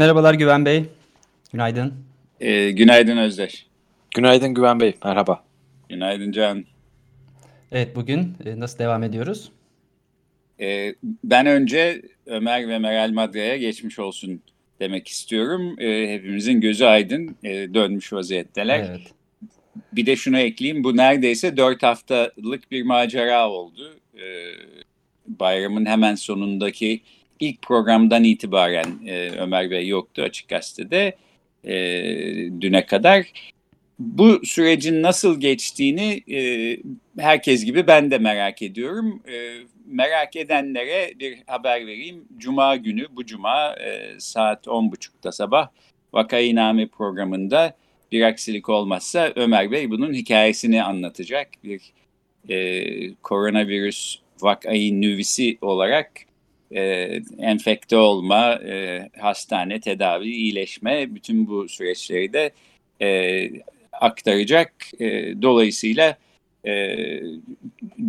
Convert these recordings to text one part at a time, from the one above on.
Merhabalar Güven Bey. Günaydın. Ee, günaydın Özdeş. Günaydın Güven Bey, merhaba. Günaydın Can. Evet bugün e, nasıl devam ediyoruz? Ee, ben önce Ömer ve Meral Madra'ya geçmiş olsun demek istiyorum. Ee, hepimizin gözü aydın e, dönmüş vaziyetteler. Evet. Bir de şunu ekleyeyim. Bu neredeyse dört haftalık bir macera oldu. Ee, bayramın hemen sonundaki ilk programdan itibaren e, Ömer Bey yoktu Açık Gazete'de e, düne kadar. Bu sürecin nasıl geçtiğini e, herkes gibi ben de merak ediyorum. E, merak edenlere bir haber vereyim. Cuma günü, bu cuma e, saat 10.30'da sabah Vakainame programında bir aksilik olmazsa Ömer Bey bunun hikayesini anlatacak. Bir e, koronavirüs vakayı nüvisi olarak e, enfekte olma, e, hastane, tedavi, iyileşme bütün bu süreçleri de e, aktaracak. E, dolayısıyla e,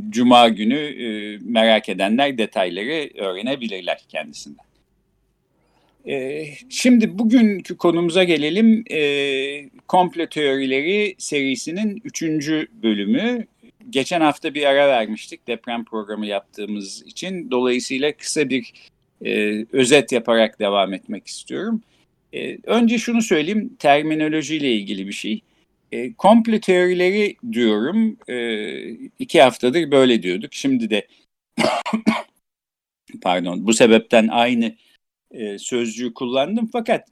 Cuma günü e, merak edenler detayları öğrenebilirler kendisinden. E, şimdi bugünkü konumuza gelelim. E, komplo teorileri serisinin üçüncü bölümü. Geçen hafta bir ara vermiştik deprem programı yaptığımız için. Dolayısıyla kısa bir e, özet yaparak devam etmek istiyorum. E, önce şunu söyleyeyim, terminolojiyle ilgili bir şey. E, komplo teorileri diyorum, e, iki haftadır böyle diyorduk. Şimdi de pardon bu sebepten aynı e, sözcüğü kullandım. Fakat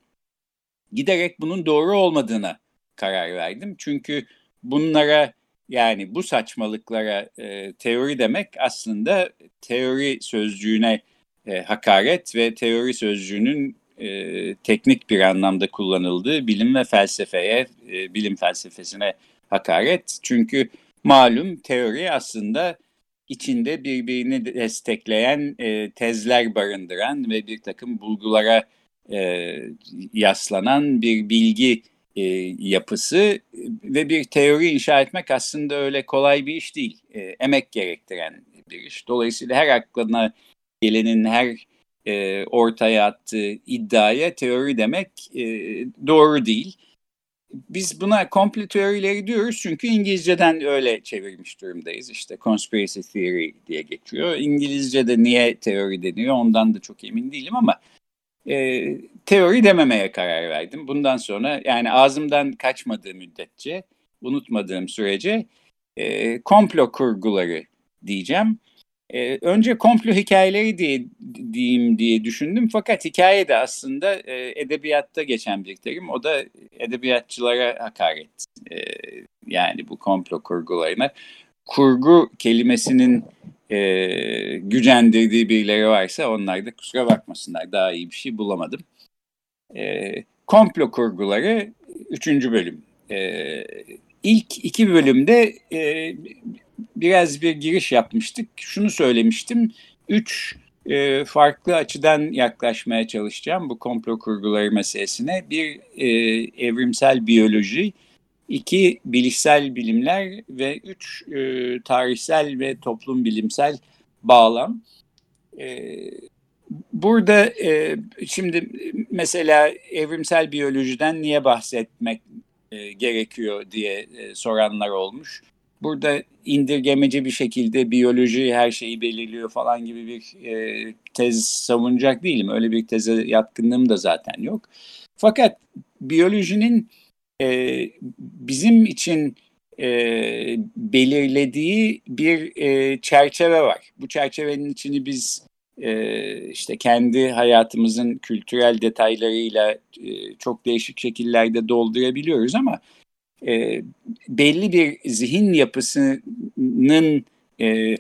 giderek bunun doğru olmadığına karar verdim. Çünkü bunlara yani bu saçmalıklara e, teori demek aslında teori sözcüğüne e, hakaret ve teori sözcüğünün e, teknik bir anlamda kullanıldığı bilim ve felsefeye, e, bilim felsefesine hakaret. Çünkü malum teori aslında içinde birbirini destekleyen e, tezler barındıran ve bir takım bulgulara e, yaslanan bir bilgi e, yapısı ve bir teori inşa etmek aslında öyle kolay bir iş değil. E, emek gerektiren bir iş. Dolayısıyla her aklına gelenin her e, ortaya attığı iddiaya teori demek e, doğru değil. Biz buna komplo teorileri diyoruz çünkü İngilizceden öyle çevirmiş durumdayız. İşte conspiracy theory diye geçiyor. İngilizce'de niye teori deniyor ondan da çok emin değilim ama e, teori dememeye karar verdim. Bundan sonra yani ağzımdan kaçmadığı müddetçe, unutmadığım sürece e, komplo kurguları diyeceğim. E, önce komplo hikayeleri diye diyeyim diye düşündüm fakat hikaye de aslında e, edebiyatta geçen bir terim. O da edebiyatçılara hakaret. E, yani bu komplo kurgularına. Kurgu kelimesinin e, gücendirdiği birileri varsa onlar da kusura bakmasınlar. Daha iyi bir şey bulamadım. E, komplo kurguları üçüncü bölüm. E, ilk iki bölümde e, biraz bir giriş yapmıştık. Şunu söylemiştim. Üç e, farklı açıdan yaklaşmaya çalışacağım bu komplo kurguları meselesine. Bir e, evrimsel biyoloji, iki bilişsel bilimler ve üç e, tarihsel ve toplum bilimsel bağlam. E, burada e, şimdi mesela evrimsel biyolojiden niye bahsetmek e, gerekiyor diye e, soranlar olmuş. Burada indirgemeci bir şekilde biyoloji her şeyi belirliyor falan gibi bir e, tez savunacak değilim. Öyle bir teze yatkınlığım da zaten yok. Fakat biyolojinin e, bizim için e, belirlediği bir e, çerçeve var. Bu çerçevenin içini biz e, işte kendi hayatımızın kültürel detaylarıyla e, çok değişik şekillerde doldurabiliyoruz ama e, belli bir zihin yapısının e,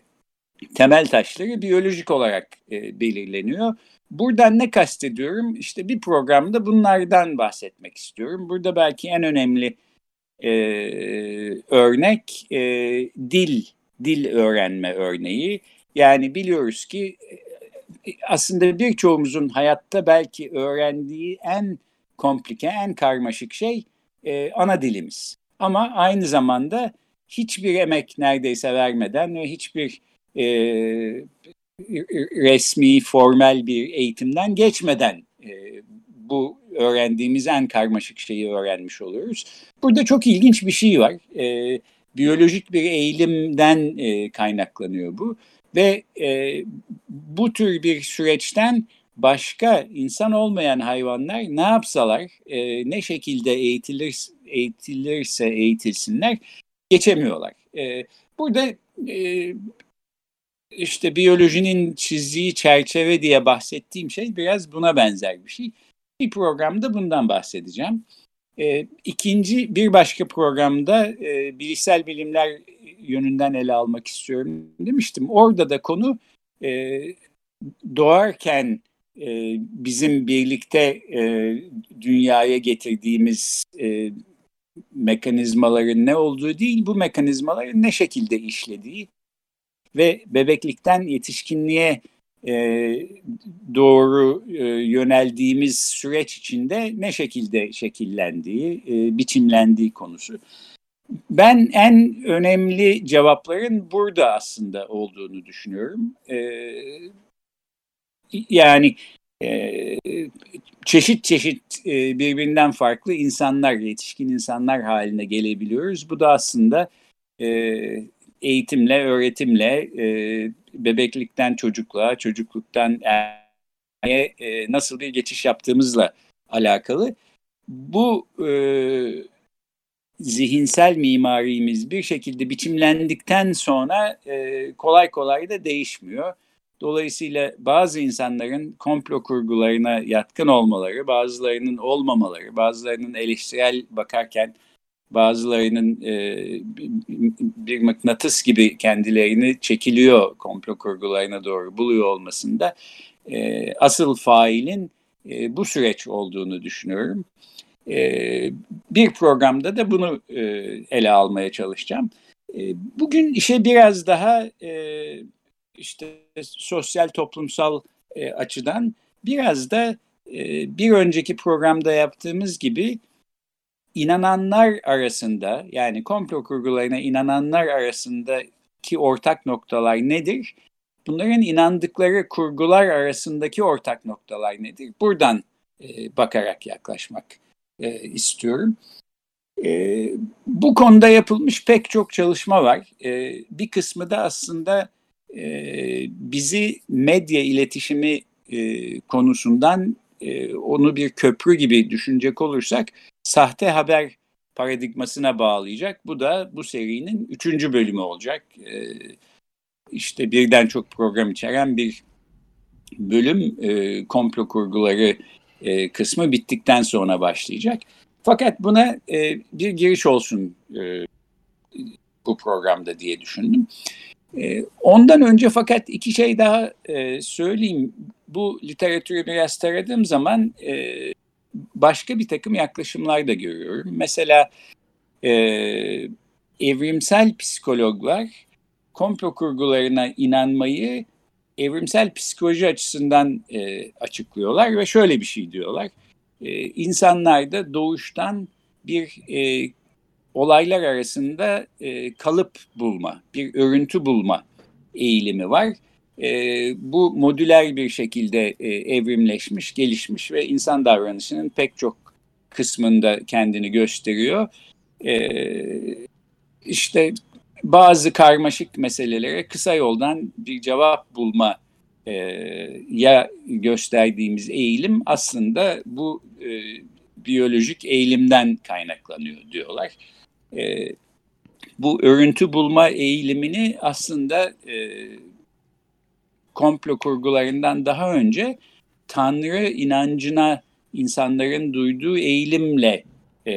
temel taşları biyolojik olarak belirleniyor. buradan ne kastediyorum? İşte bir programda bunlardan bahsetmek istiyorum. Burada belki en önemli örnek dil, dil öğrenme örneği. Yani biliyoruz ki aslında birçoğumuzun hayatta belki öğrendiği en komplike, en karmaşık şey e, ana dilimiz. Ama aynı zamanda hiçbir emek neredeyse vermeden ve hiçbir e, resmi, formal bir eğitimden geçmeden e, bu öğrendiğimiz en karmaşık şeyi öğrenmiş oluyoruz. Burada çok ilginç bir şey var. E, biyolojik bir eğilimden e, kaynaklanıyor bu ve e, bu tür bir süreçten başka insan olmayan hayvanlar ne yapsalar, e, ne şekilde eğitilir, eğitilirse eğitilsinler geçemiyorlar. E, burada e, işte biyolojinin çizdiği çerçeve diye bahsettiğim şey biraz buna benzer bir şey. Bir programda bundan bahsedeceğim. E, ikinci bir başka programda e, bilişsel bilimler yönünden ele almak istiyorum demiştim. Orada da konu e, doğarken e, bizim birlikte e, dünyaya getirdiğimiz e, mekanizmaların ne olduğu değil, bu mekanizmaların ne şekilde işlediği ve bebeklikten yetişkinliğe e, doğru e, yöneldiğimiz süreç içinde ne şekilde şekillendiği, e, biçimlendiği konusu. Ben en önemli cevapların burada aslında olduğunu düşünüyorum. E, yani e, çeşit çeşit e, birbirinden farklı insanlar, yetişkin insanlar haline gelebiliyoruz. Bu da aslında e, eğitimle, öğretimle, e, bebeklikten çocukluğa, çocukluktan erkeğe e, nasıl bir geçiş yaptığımızla alakalı. Bu e, zihinsel mimarimiz bir şekilde biçimlendikten sonra e, kolay kolay da değişmiyor. Dolayısıyla bazı insanların komplo kurgularına yatkın olmaları, bazılarının olmamaları, bazılarının eleştirel bakarken bazılarının e, bir mıknatıs gibi kendilerini çekiliyor komplo kurgularına doğru buluyor olmasında e, asıl failin e, bu süreç olduğunu düşünüyorum. E, bir programda da bunu e, ele almaya çalışacağım. E, bugün işe biraz daha e, işte sosyal toplumsal e, açıdan biraz da e, bir önceki programda yaptığımız gibi inananlar arasında yani komplo kurgularına inananlar arasındaki ortak noktalar nedir? Bunların inandıkları kurgular arasındaki ortak noktalar nedir? Buradan e, bakarak yaklaşmak e, istiyorum. E, bu konuda yapılmış pek çok çalışma var. E, bir kısmı da aslında e, bizi medya iletişimi e, konusundan e, onu bir köprü gibi düşünecek olursak sahte haber paradigmasına bağlayacak. Bu da bu serinin üçüncü bölümü olacak. E, işte birden çok program içeren bir bölüm e, komplo kurguları e, kısmı bittikten sonra başlayacak. Fakat buna e, bir giriş olsun e, bu programda diye düşündüm. E, ondan önce fakat iki şey daha e, söyleyeyim. Bu literatürü biraz taradığım zaman e, başka bir takım yaklaşımlar da görüyorum. Mesela e, evrimsel psikologlar komplo kurgularına inanmayı evrimsel psikoloji açısından e, açıklıyorlar ve şöyle bir şey diyorlar. E, insanlarda doğuştan bir e, olaylar arasında e, kalıp bulma, bir örüntü bulma eğilimi var. E, bu modüler bir şekilde e, evrimleşmiş, gelişmiş ve insan davranışının pek çok kısmında kendini gösteriyor. E, işte bazı karmaşık meselelere kısa yoldan bir cevap bulma e, ya gösterdiğimiz eğilim aslında bu e, biyolojik eğilimden kaynaklanıyor diyorlar. E, bu örüntü bulma eğilimini aslında e, komplo kurgularından daha önce Tanrı inancına insanların duyduğu eğilimle e,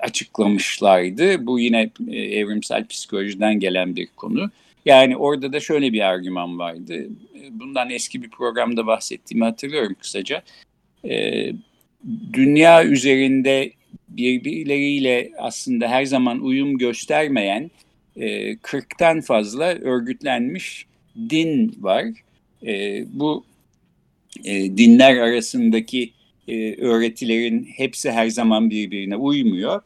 açıklamışlardı. Bu yine e, evrimsel psikolojiden gelen bir konu. Yani orada da şöyle bir argüman vardı. Bundan eski bir programda bahsettiğimi hatırlıyorum kısaca. Ee, dünya üzerinde birbirleriyle aslında her zaman uyum göstermeyen e, 40'tan fazla örgütlenmiş din var. E, bu e, dinler arasındaki e, öğretilerin hepsi her zaman birbirine uymuyor.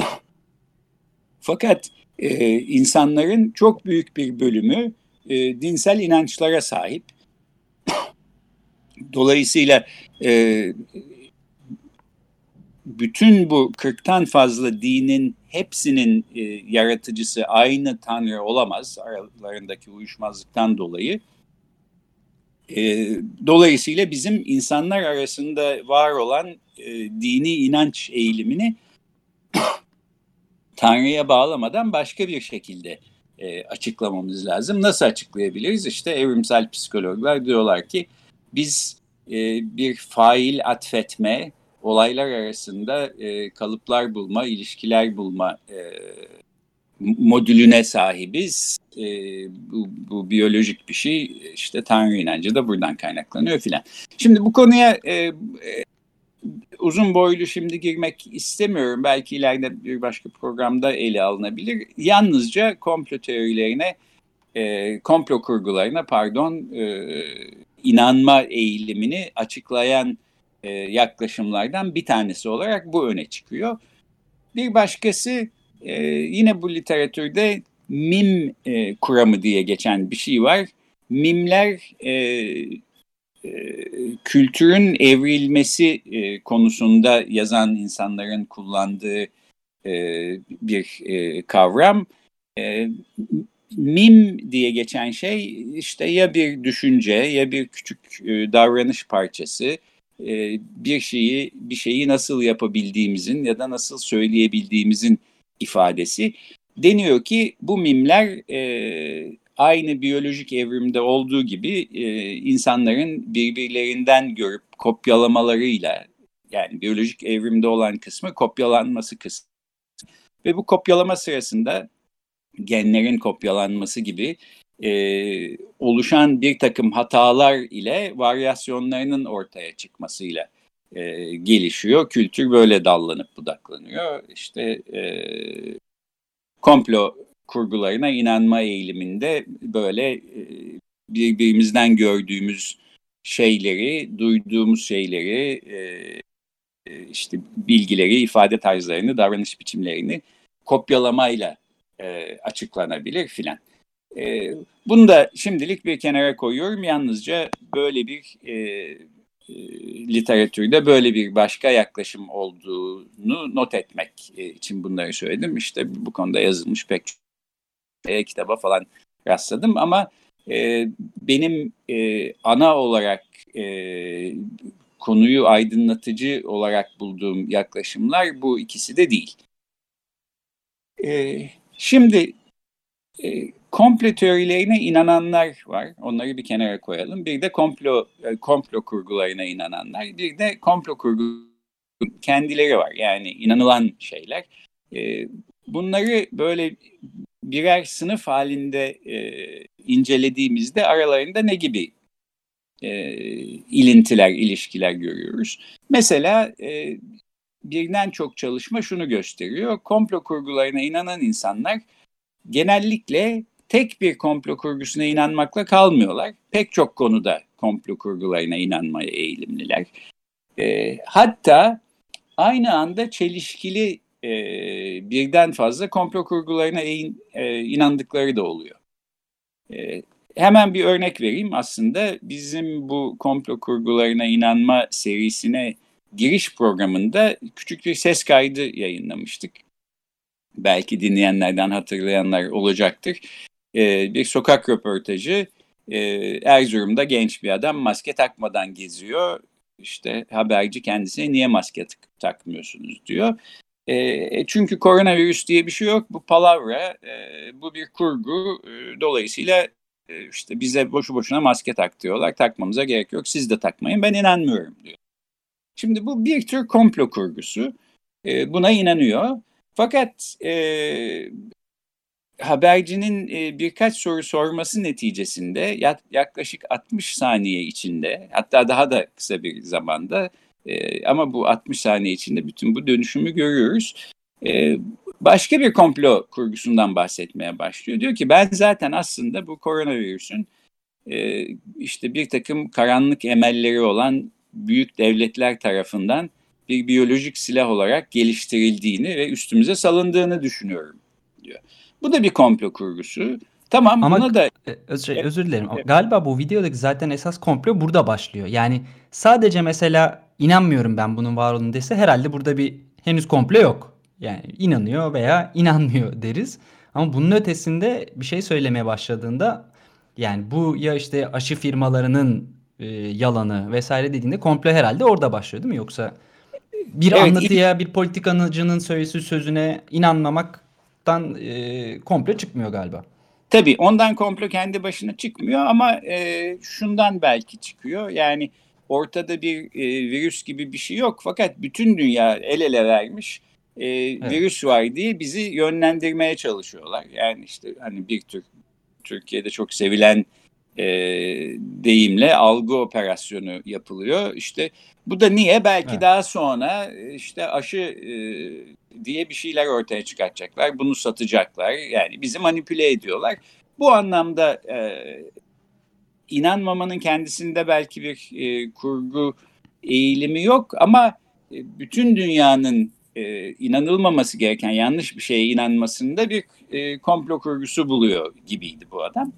Fakat e, insanların çok büyük bir bölümü e, dinsel inançlara sahip. Dolayısıyla e, bütün bu 40'tan fazla dinin hepsinin e, yaratıcısı aynı Tanrı olamaz aralarındaki uyuşmazlıktan dolayı. E, dolayısıyla bizim insanlar arasında var olan e, dini inanç eğilimini Tanrı'ya bağlamadan başka bir şekilde e, açıklamamız lazım. Nasıl açıklayabiliriz? İşte evrimsel psikologlar diyorlar ki biz e, bir fail atfetme, olaylar arasında e, kalıplar bulma, ilişkiler bulma e, modülüne sahibiz. E, bu, bu biyolojik bir şey. İşte Tanrı inancı da buradan kaynaklanıyor filan. Şimdi bu konuya e, e, uzun boylu şimdi girmek istemiyorum. Belki ileride bir başka programda ele alınabilir. Yalnızca komplo teorilerine, e, komplo kurgularına pardon, e, inanma eğilimini açıklayan e, yaklaşımlardan bir tanesi olarak bu öne çıkıyor. Bir başkası e, yine bu literatürde mim e, kuramı diye geçen bir şey var. Mimler e, e, kültürün evrilmesi e, konusunda yazan insanların kullandığı e, bir e, kavram. E, mim diye geçen şey işte ya bir düşünce ya bir küçük e, davranış parçası e, bir şeyi bir şeyi nasıl yapabildiğimizin ya da nasıl söyleyebildiğimizin ifadesi. Deniyor ki bu mimler e, aynı biyolojik evrimde olduğu gibi e, insanların birbirlerinden görüp kopyalamalarıyla yani biyolojik evrimde olan kısmı kopyalanması kısmı ve bu kopyalama sırasında genlerin kopyalanması gibi e, oluşan bir takım hatalar ile varyasyonlarının ortaya çıkmasıyla e, gelişiyor. Kültür böyle dallanıp budaklanıyor. İşte e, komplo kurgularına inanma eğiliminde böyle e, birbirimizden gördüğümüz şeyleri, duyduğumuz şeyleri, e, e, işte bilgileri, ifade tarzlarını, davranış biçimlerini kopyalamayla açıklanabilir filan. Bunu da şimdilik bir kenara koyuyorum. Yalnızca böyle bir literatürde böyle bir başka yaklaşım olduğunu not etmek için bunları söyledim. İşte bu konuda yazılmış pek çok e, kitaba falan rastladım ama e, benim e, ana olarak e, konuyu aydınlatıcı olarak bulduğum yaklaşımlar bu ikisi de değil. E, şimdi e, komplo teorilerine inananlar var. Onları bir kenara koyalım. Bir de komplo e, komplo kurgularına inananlar. Bir de komplo kurgu kendileri var. Yani inanılan şeyler. E, bunları böyle birer sınıf halinde e, incelediğimizde aralarında ne gibi e, ilintiler, ilişkiler görüyoruz. Mesela e, birden çok çalışma şunu gösteriyor. Komplo kurgularına inanan insanlar genellikle tek bir komplo kurgusuna inanmakla kalmıyorlar. Pek çok konuda komplo kurgularına inanmaya eğilimliler. E, hatta aynı anda çelişkili e, birden fazla komplo kurgularına in, e, inandıkları da oluyor. E, hemen bir örnek vereyim. Aslında bizim bu komplo kurgularına inanma serisine giriş programında küçük bir ses kaydı yayınlamıştık. Belki dinleyenlerden hatırlayanlar olacaktır. E, bir sokak röportajı. E, Erzurum'da genç bir adam maske takmadan geziyor. İşte haberci kendisine niye maske takmıyorsunuz diyor. E, çünkü koronavirüs diye bir şey yok. Bu palavra, e, bu bir kurgu. Dolayısıyla e, işte bize boşu boşuna maske tak diyorlar. Takmamıza gerek yok. Siz de takmayın. Ben inanmıyorum diyor. Şimdi bu bir tür komplo kurgusu. E, buna inanıyor. Fakat e, habercinin e, birkaç soru sorması neticesinde yaklaşık 60 saniye içinde hatta daha da kısa bir zamanda e, ama bu 60 saniye içinde bütün bu dönüşümü görüyoruz. E, başka bir komplo kurgusundan bahsetmeye başlıyor. Diyor ki ben zaten aslında bu koronavirüsün işte bir takım karanlık emelleri olan büyük devletler tarafından bir biyolojik silah olarak geliştirildiğini ve üstümüze salındığını düşünüyorum diyor. Bu da bir komplo kurgusu. Tamam Ama buna da e, öz, şey, özür dilerim. Galiba bu videodaki zaten esas komplo burada başlıyor. Yani sadece mesela inanmıyorum ben bunun var olduğunu dese herhalde burada bir henüz komplo yok. Yani inanıyor veya inanmıyor deriz. Ama bunun ötesinde bir şey söylemeye başladığında yani bu ya işte aşı firmalarının e, yalanı vesaire dediğinde komplo herhalde orada başlıyor değil mi? Yoksa bir evet, anlatıya, bir politikanıcının söylesi sözüne inanmamaktan e, komplo çıkmıyor galiba. Tabii ondan komplo kendi başına çıkmıyor ama e, şundan belki çıkıyor. Yani ortada bir e, virüs gibi bir şey yok fakat bütün dünya el ele vermiş e, evet. virüs var diye bizi yönlendirmeye çalışıyorlar. Yani işte hani bir tür Türkiye'de çok sevilen e, deyimle algı operasyonu yapılıyor. İşte bu da niye? Belki evet. daha sonra işte aşı e, diye bir şeyler ortaya çıkartacaklar. Bunu satacaklar. Yani bizi manipüle ediyorlar. Bu anlamda e, inanmamanın kendisinde belki bir e, kurgu eğilimi yok ama e, bütün dünyanın e, inanılmaması gereken yanlış bir şeye inanmasında bir e, komplo kurgusu buluyor gibiydi bu adam.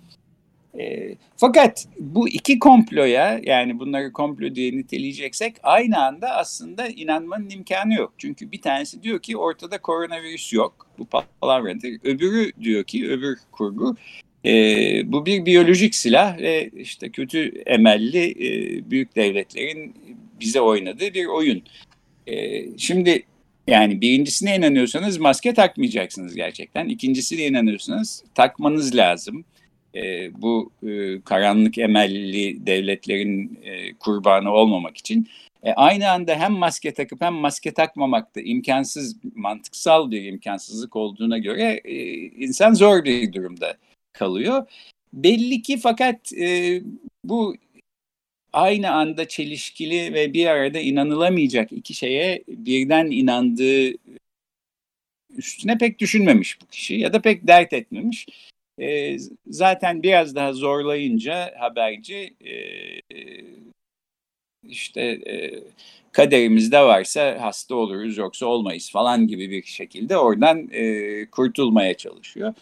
E, fakat bu iki komploya yani bunları komplo diye niteleyeceksek aynı anda aslında inanmanın imkanı yok. Çünkü bir tanesi diyor ki ortada koronavirüs yok. Bu palavradır. Öbürü diyor ki öbür kurgu e, bu bir biyolojik silah ve işte kötü emelli e, büyük devletlerin bize oynadığı bir oyun. E, şimdi yani birincisine inanıyorsanız maske takmayacaksınız gerçekten. İkincisine inanıyorsanız takmanız lazım e, bu e, karanlık emelli devletlerin e, kurbanı olmamak için aynı anda hem maske takıp hem maske takmamak da imkansız, mantıksal bir imkansızlık olduğuna göre insan zor bir durumda kalıyor. Belli ki fakat bu aynı anda çelişkili ve bir arada inanılamayacak iki şeye birden inandığı üstüne pek düşünmemiş bu kişi ya da pek dert etmemiş. E, zaten biraz daha zorlayınca haberci e, işte e, kaderimizde varsa hasta oluruz yoksa olmayız falan gibi bir şekilde oradan e, kurtulmaya çalışıyor.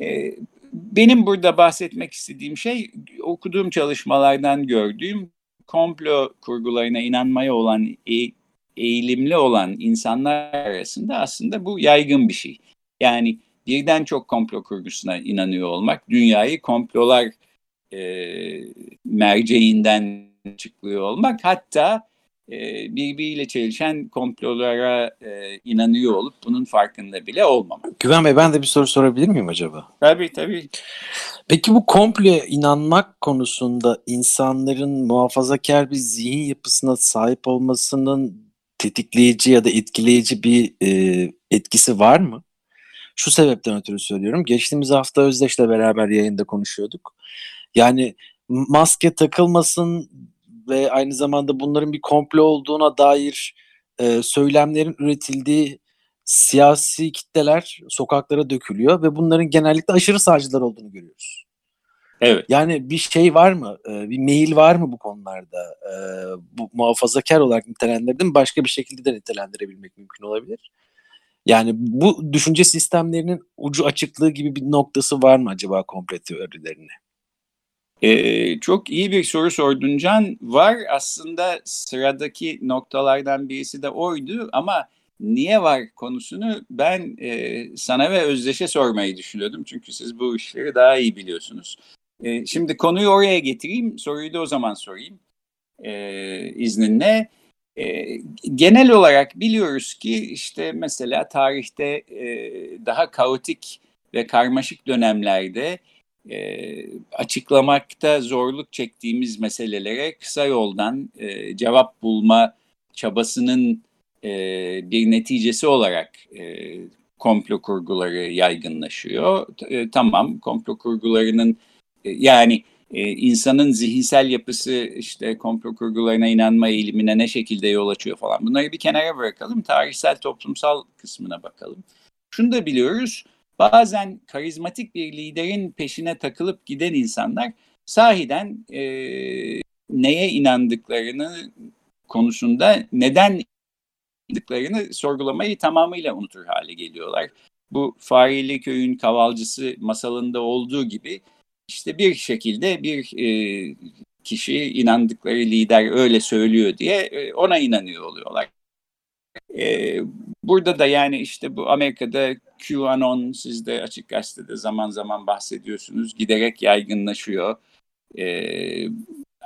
E, benim burada bahsetmek istediğim şey okuduğum çalışmalardan gördüğüm komplo kurgularına inanmaya olan e, eğilimli olan insanlar arasında aslında bu yaygın bir şey. Yani birden çok komplo kurgusuna inanıyor olmak, dünyayı komplolar e, merceğinden çıkıyor olmak, hatta e, birbiriyle çelişen komplolara e, inanıyor olup bunun farkında bile olmamak. Güven Bey ben de bir soru sorabilir miyim acaba? Tabii tabii. Peki bu komploya inanmak konusunda insanların muhafazakar bir zihin yapısına sahip olmasının tetikleyici ya da etkileyici bir e, etkisi var mı? Şu sebepten ötürü söylüyorum. Geçtiğimiz hafta Özdeş'le beraber yayında konuşuyorduk. Yani maske takılmasın ve aynı zamanda bunların bir komplo olduğuna dair e, söylemlerin üretildiği siyasi kitleler sokaklara dökülüyor ve bunların genellikle aşırı sağcılar olduğunu görüyoruz. Evet. Yani bir şey var mı? E, bir mail var mı bu konularda? E, bu muhafazakar olarak nitelendirdim. Başka bir şekilde de nitelendirebilmek mümkün olabilir. Yani bu düşünce sistemlerinin ucu açıklığı gibi bir noktası var mı acaba komple teorilerine? Ee, çok iyi bir soru sordun Can. Var aslında sıradaki noktalardan birisi de oydu ama niye var konusunu ben e, sana ve Özdeş'e sormayı düşünüyordum. Çünkü siz bu işleri daha iyi biliyorsunuz. E, şimdi konuyu oraya getireyim, soruyu da o zaman sorayım e, izninle. E, genel olarak biliyoruz ki işte mesela tarihte e, daha kaotik ve karmaşık dönemlerde e, açıklamakta zorluk çektiğimiz meselelere kısa yoldan e, cevap bulma çabasının bir neticesi olarak e, komplo kurguları yaygınlaşıyor. Tamam komplo kurgularının yani e, insanın zihinsel yapısı işte komplo kurgularına inanma eğilimine ne şekilde yol açıyor falan. Bunları bir kenara bırakalım. Tarihsel toplumsal kısmına bakalım. Şunu da biliyoruz. Bazen karizmatik bir liderin peşine takılıp giden insanlar sahiden e, neye inandıklarını konusunda neden inandıklarını sorgulamayı tamamıyla unutur hale geliyorlar. Bu Fareli Köy'ün kavalcısı masalında olduğu gibi işte bir şekilde bir e, kişi inandıkları lider öyle söylüyor diye e, ona inanıyor oluyorlar. E, burada da yani işte bu Amerika'da QAnon siz de açık gazetede zaman zaman bahsediyorsunuz giderek yaygınlaşıyor. E,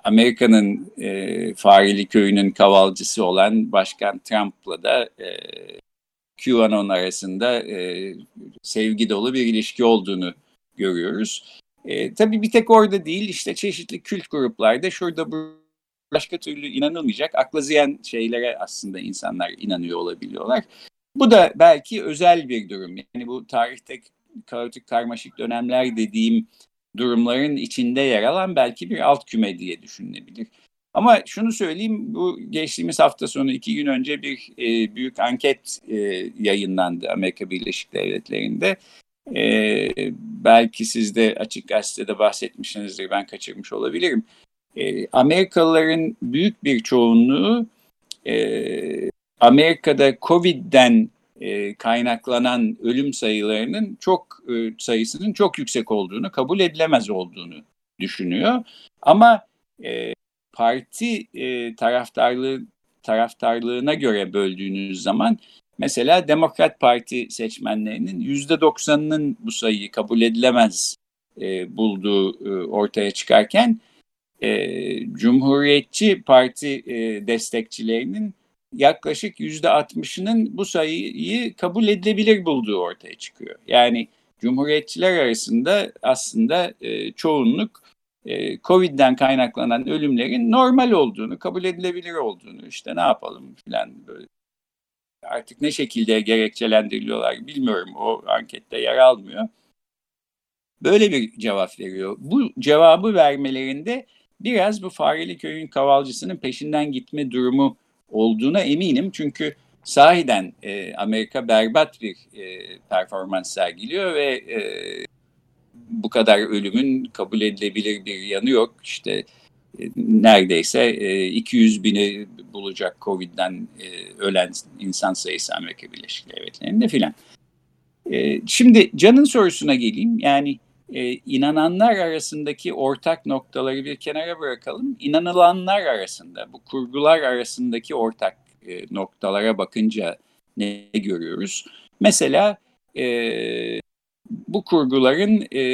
Amerika'nın e, Fareli köyünün kavalcısı olan Başkan Trump'la da e, QAnon arasında e, sevgi dolu bir ilişki olduğunu görüyoruz. E, tabii bir tek orada değil işte çeşitli kült gruplarda şurada bu başka türlü inanılmayacak akla ziyan şeylere aslında insanlar inanıyor olabiliyorlar. Bu da belki özel bir durum. Yani bu tarihte kaotik karmaşık dönemler dediğim durumların içinde yer alan belki bir alt küme diye düşünülebilir. Ama şunu söyleyeyim, bu geçtiğimiz hafta sonu iki gün önce bir e, büyük anket e, yayınlandı Amerika Birleşik Devletleri'nde. E, belki siz de açık gazetede bahsetmişsinizdir, ben kaçırmış olabilirim. E, Amerikalıların büyük bir çoğunluğu e, Amerika'da Covid'den e, kaynaklanan ölüm sayılarının çok e, sayısının çok yüksek olduğunu, kabul edilemez olduğunu düşünüyor. Ama e, parti e, taraftarlığı taraftarlığına göre böldüğünüz zaman mesela Demokrat Parti seçmenlerinin yüzde doksanının bu sayıyı kabul edilemez e, bulduğu e, ortaya çıkarken e, Cumhuriyetçi Parti e, destekçilerinin yaklaşık yüzde altmışının bu sayıyı kabul edilebilir bulduğu ortaya çıkıyor. Yani Cumhuriyetçiler arasında aslında e, çoğunluk e, Covid'den kaynaklanan ölümlerin normal olduğunu, kabul edilebilir olduğunu işte ne yapalım filan böyle artık ne şekilde gerekçelendiriliyorlar bilmiyorum o ankette yer almıyor. Böyle bir cevap veriyor. Bu cevabı vermelerinde biraz bu Fareli Köy'ün kavalcısının peşinden gitme durumu olduğuna eminim. Çünkü sahiden e, Amerika berbat bir e, performans sergiliyor ve e, bu kadar ölümün kabul edilebilir bir yanı yok. İşte neredeyse e, 200 bini bulacak Covid'den e, ölen insan sayısı Amerika Birleşik Devletleri'nde filan. E, şimdi Can'ın sorusuna geleyim. Yani e, inananlar arasındaki ortak noktaları bir kenara bırakalım. İnanılanlar arasında, bu kurgular arasındaki ortak e, noktalara bakınca ne görüyoruz? Mesela e, bu kurguların e,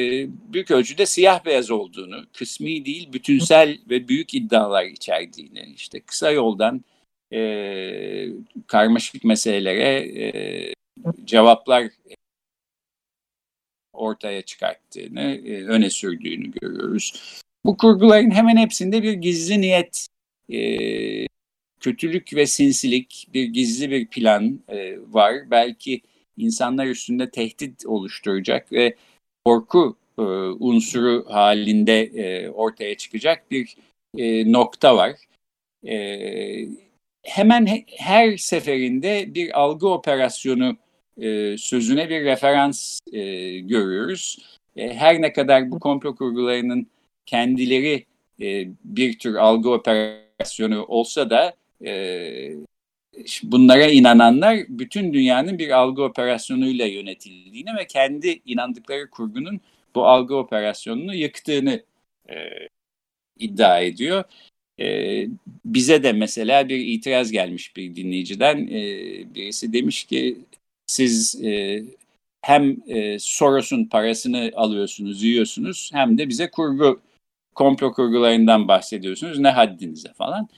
büyük ölçüde siyah beyaz olduğunu, kısmi değil bütünsel ve büyük iddialar içerdiğini, işte kısa yoldan e, karmaşık meselelere e, cevaplar ortaya çıkarttığını, e, öne sürdüğünü görüyoruz. Bu kurguların hemen hepsinde bir gizli niyet, e, kötülük ve sinsilik, bir gizli bir plan e, var. Belki insanlar üstünde tehdit oluşturacak ve korku e, unsuru halinde e, ortaya çıkacak bir e, nokta var. E, hemen he, her seferinde bir algı operasyonu e, sözüne bir referans e, görüyoruz. E, her ne kadar bu komplo kurgularının kendileri e, bir tür algı operasyonu olsa da e, bunlara inananlar bütün dünyanın bir algı operasyonuyla yönetildiğini ve kendi inandıkları kurgunun bu algı operasyonunu yıktığını e, iddia ediyor. E, bize de mesela bir itiraz gelmiş bir dinleyiciden. E, birisi demiş ki siz e, hem e, Soros'un parasını alıyorsunuz, yiyorsunuz hem de bize kurgu komplo kurgularından bahsediyorsunuz. Ne haddinize falan.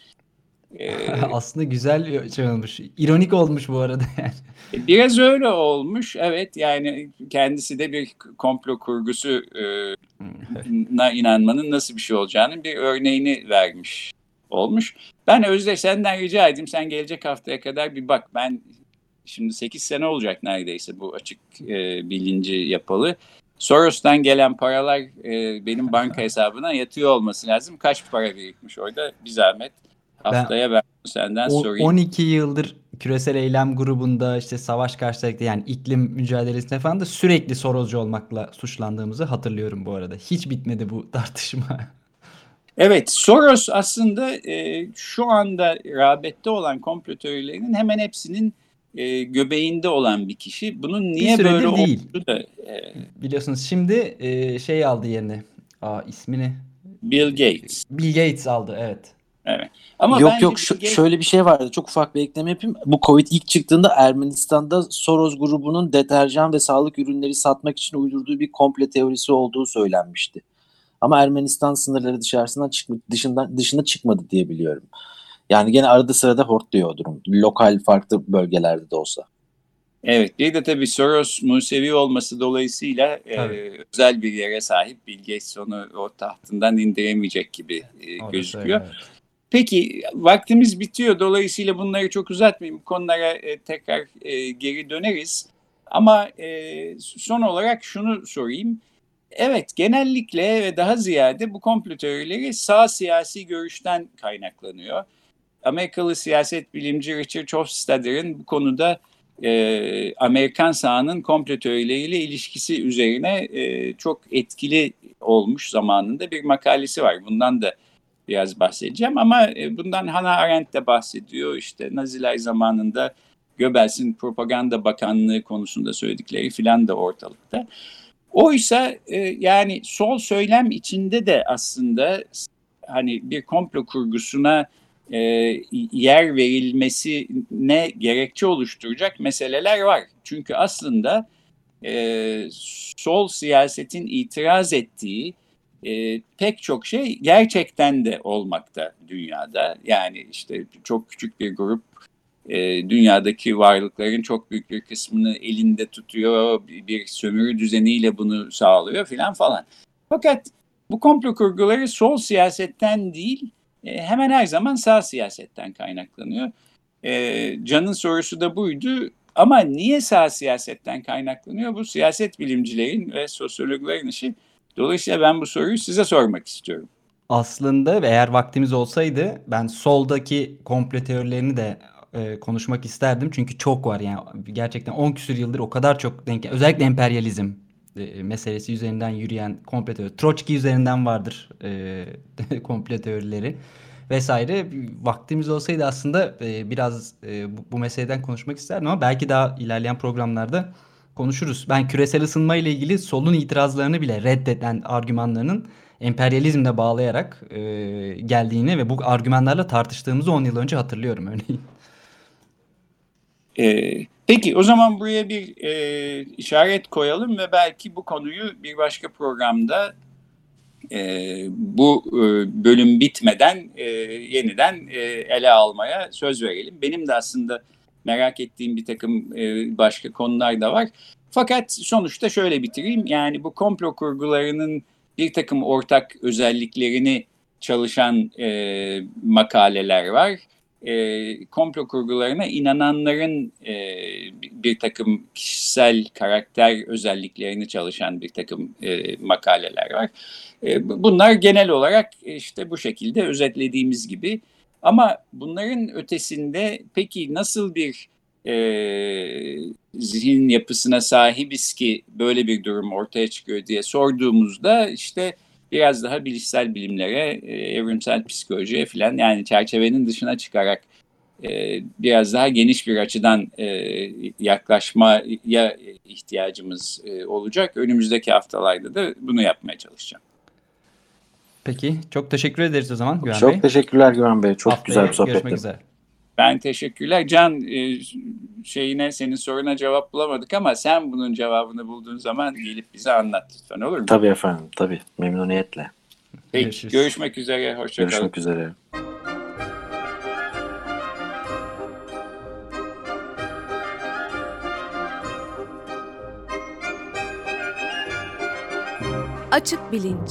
Ee, Aslında güzel şey olmuş. İronik olmuş bu arada yani. Biraz öyle olmuş. Evet yani kendisi de bir komplo kurgusu e, na inanmanın nasıl bir şey olacağının bir örneğini vermiş olmuş. Ben Özde senden rica edeyim sen gelecek haftaya kadar bir bak ben şimdi 8 sene olacak neredeyse bu açık e, bilinci yapalı. Soros'tan gelen paralar e, benim banka hesabına yatıyor olması lazım. Kaç para birikmiş orada bir zahmet. Haftaya ben, ben senden o, sorayım. 12 yıldır küresel eylem grubunda işte savaş karşıtlıkta yani iklim mücadelesinde falan da sürekli Soroscu olmakla suçlandığımızı hatırlıyorum bu arada. Hiç bitmedi bu tartışma. Evet, Soros aslında e, şu anda rağbette olan komplo teorilerinin hemen hepsinin e, göbeğinde olan bir kişi. Bunun niye bir böyle değil. olduğu da... E, Biliyorsunuz şimdi e, şey aldı yerine. Aa ismini... Bill Gates. Bill Gates aldı evet. Evet. Ama yok yok şu, Gates... şöyle bir şey vardı. Çok ufak bir ekleme yapayım. Bu Covid ilk çıktığında Ermenistan'da Soros grubunun deterjan ve sağlık ürünleri satmak için uydurduğu bir komple teorisi olduğu söylenmişti. Ama Ermenistan sınırları dışarısından çıkma, dışından dışına çıkmadı diye biliyorum. Yani gene arada sırada hortluyor o durum. Lokal farklı bölgelerde de olsa. Evet bir de tabii Soros Musevi olması dolayısıyla e, özel bir yere sahip. Bill Gates onu o tahtından indiremeyecek gibi e, gözüküyor. Evet. Peki vaktimiz bitiyor. Dolayısıyla bunları çok uzatmayayım. Konulara e, tekrar e, geri döneriz. Ama e, son olarak şunu sorayım. Evet genellikle ve daha ziyade bu komplo teorileri sağ siyasi görüşten kaynaklanıyor. Amerikalı siyaset bilimci Richard Hofstadter'ın bu konuda e, Amerikan sağının komplo teorileriyle ilişkisi üzerine e, çok etkili olmuş zamanında bir makalesi var. Bundan da biraz bahsedeceğim ama e, bundan Hannah Arendt de bahsediyor. İşte Naziler zamanında Göbels'in propaganda bakanlığı konusunda söyledikleri filan da ortalıkta. Oysa e, yani sol söylem içinde de aslında hani bir komplo kurgusuna e, yer verilmesine gerekçe oluşturacak meseleler var. Çünkü aslında e, sol siyasetin itiraz ettiği e, pek çok şey gerçekten de olmakta dünyada. Yani işte çok küçük bir grup e, dünyadaki varlıkların çok büyük bir kısmını elinde tutuyor, bir, sömürü düzeniyle bunu sağlıyor filan falan. Fakat bu komplo kurguları sol siyasetten değil, e, hemen her zaman sağ siyasetten kaynaklanıyor. E, Can'ın sorusu da buydu. Ama niye sağ siyasetten kaynaklanıyor? Bu siyaset bilimcilerin ve sosyologların işi. Dolayısıyla ben bu soruyu size sormak istiyorum. Aslında eğer vaktimiz olsaydı ben soldaki komplo teorilerini de e, konuşmak isterdim. Çünkü çok var yani gerçekten 10 küsür yıldır o kadar çok denk özellikle emperyalizm e, meselesi üzerinden yürüyen komplo teori. Troçki üzerinden vardır e, komplo teorileri vesaire. Vaktimiz olsaydı aslında e, biraz e, bu, bu meseleden konuşmak isterdim ama belki daha ilerleyen programlarda konuşuruz. Ben küresel ısınma ile ilgili solun itirazlarını bile reddeden argümanlarının emperyalizmle bağlayarak e, geldiğini ve bu argümanlarla tartıştığımızı 10 yıl önce hatırlıyorum örneğin. Ee, peki o zaman buraya bir e, işaret koyalım ve belki bu konuyu bir başka programda e, bu e, bölüm bitmeden e, yeniden e, ele almaya söz verelim. Benim de aslında merak ettiğim bir takım e, başka konular da var. Fakat sonuçta şöyle bitireyim. Yani bu komplo kurgularının bir takım ortak özelliklerini çalışan e, makaleler var e, komplo kurgularına inananların e, bir takım kişisel karakter özelliklerini çalışan bir takım e, makaleler var. E, bunlar genel olarak işte bu şekilde özetlediğimiz gibi. Ama bunların ötesinde peki nasıl bir e, zihin yapısına sahibiz ki böyle bir durum ortaya çıkıyor diye sorduğumuzda işte biraz daha bilişsel bilimlere, e, evrimsel psikolojiye falan yani çerçevenin dışına çıkarak e, biraz daha geniş bir açıdan e, yaklaşmaya ihtiyacımız e, olacak. Önümüzdeki haftalarda da bunu yapmaya çalışacağım. Peki çok teşekkür ederiz o zaman Güven çok Bey. Çok teşekkürler Güven Bey. Çok Haftaya güzel bir sohbetti. Görüşmek üzere. Ben teşekkürler. Can e, şeyine senin soruna cevap bulamadık ama sen bunun cevabını bulduğun zaman gelip bize anlat lütfen olur mu? Tabii efendim tabii memnuniyetle. Peki Görüşürüz. görüşmek üzere. Hoşçakalın. Görüşmek üzere. Açık Bilinç